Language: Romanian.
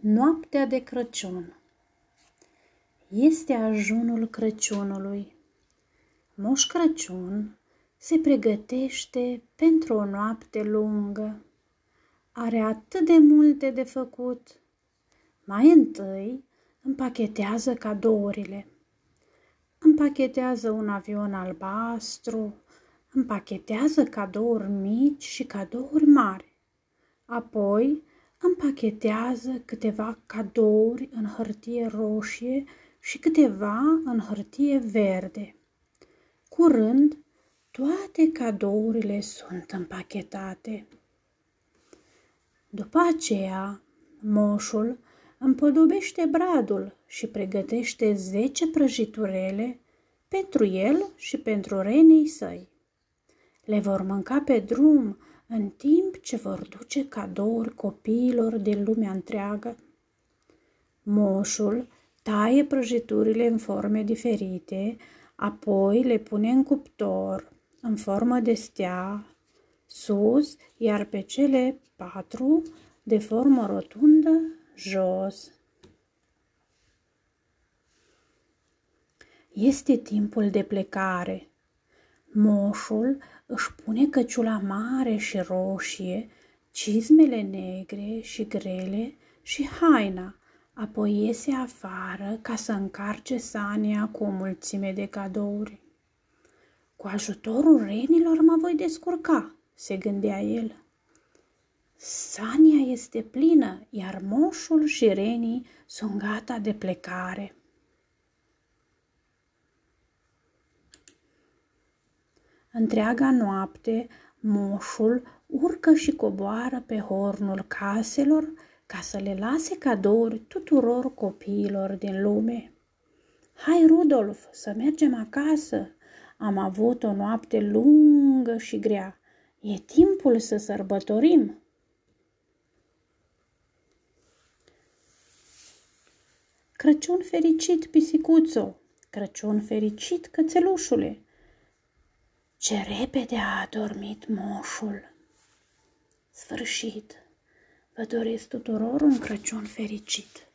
Noaptea de Crăciun Este ajunul Crăciunului. Moș Crăciun se pregătește pentru o noapte lungă. Are atât de multe de făcut. Mai întâi împachetează cadourile. Împachetează un avion albastru, împachetează cadouri mici și cadouri mari. Apoi împachetează câteva cadouri în hârtie roșie și câteva în hârtie verde. Curând, toate cadourile sunt împachetate. După aceea, moșul împodobește bradul și pregătește zece prăjiturele pentru el și pentru renii săi. Le vor mânca pe drum în timp ce vor duce cadouri copiilor din lumea întreagă. Moșul taie prăjiturile în forme diferite, apoi le pune în cuptor, în formă de stea, sus, iar pe cele patru, de formă rotundă, jos. Este timpul de plecare. Moșul își pune căciula mare și roșie, cizmele negre și grele și haina, apoi iese afară ca să încarce sania cu o mulțime de cadouri. Cu ajutorul renilor mă voi descurca, se gândea el. Sania este plină, iar moșul și renii sunt gata de plecare. Întreaga noapte, moșul urcă și coboară pe hornul caselor ca să le lase cadouri tuturor copiilor din lume. Hai, Rudolf, să mergem acasă. Am avut o noapte lungă și grea. E timpul să sărbătorim. Crăciun fericit, pisicuțo! Crăciun fericit, cățelușule! Ce repede a adormit moșul! Sfârșit! Vă doresc tuturor un Crăciun fericit!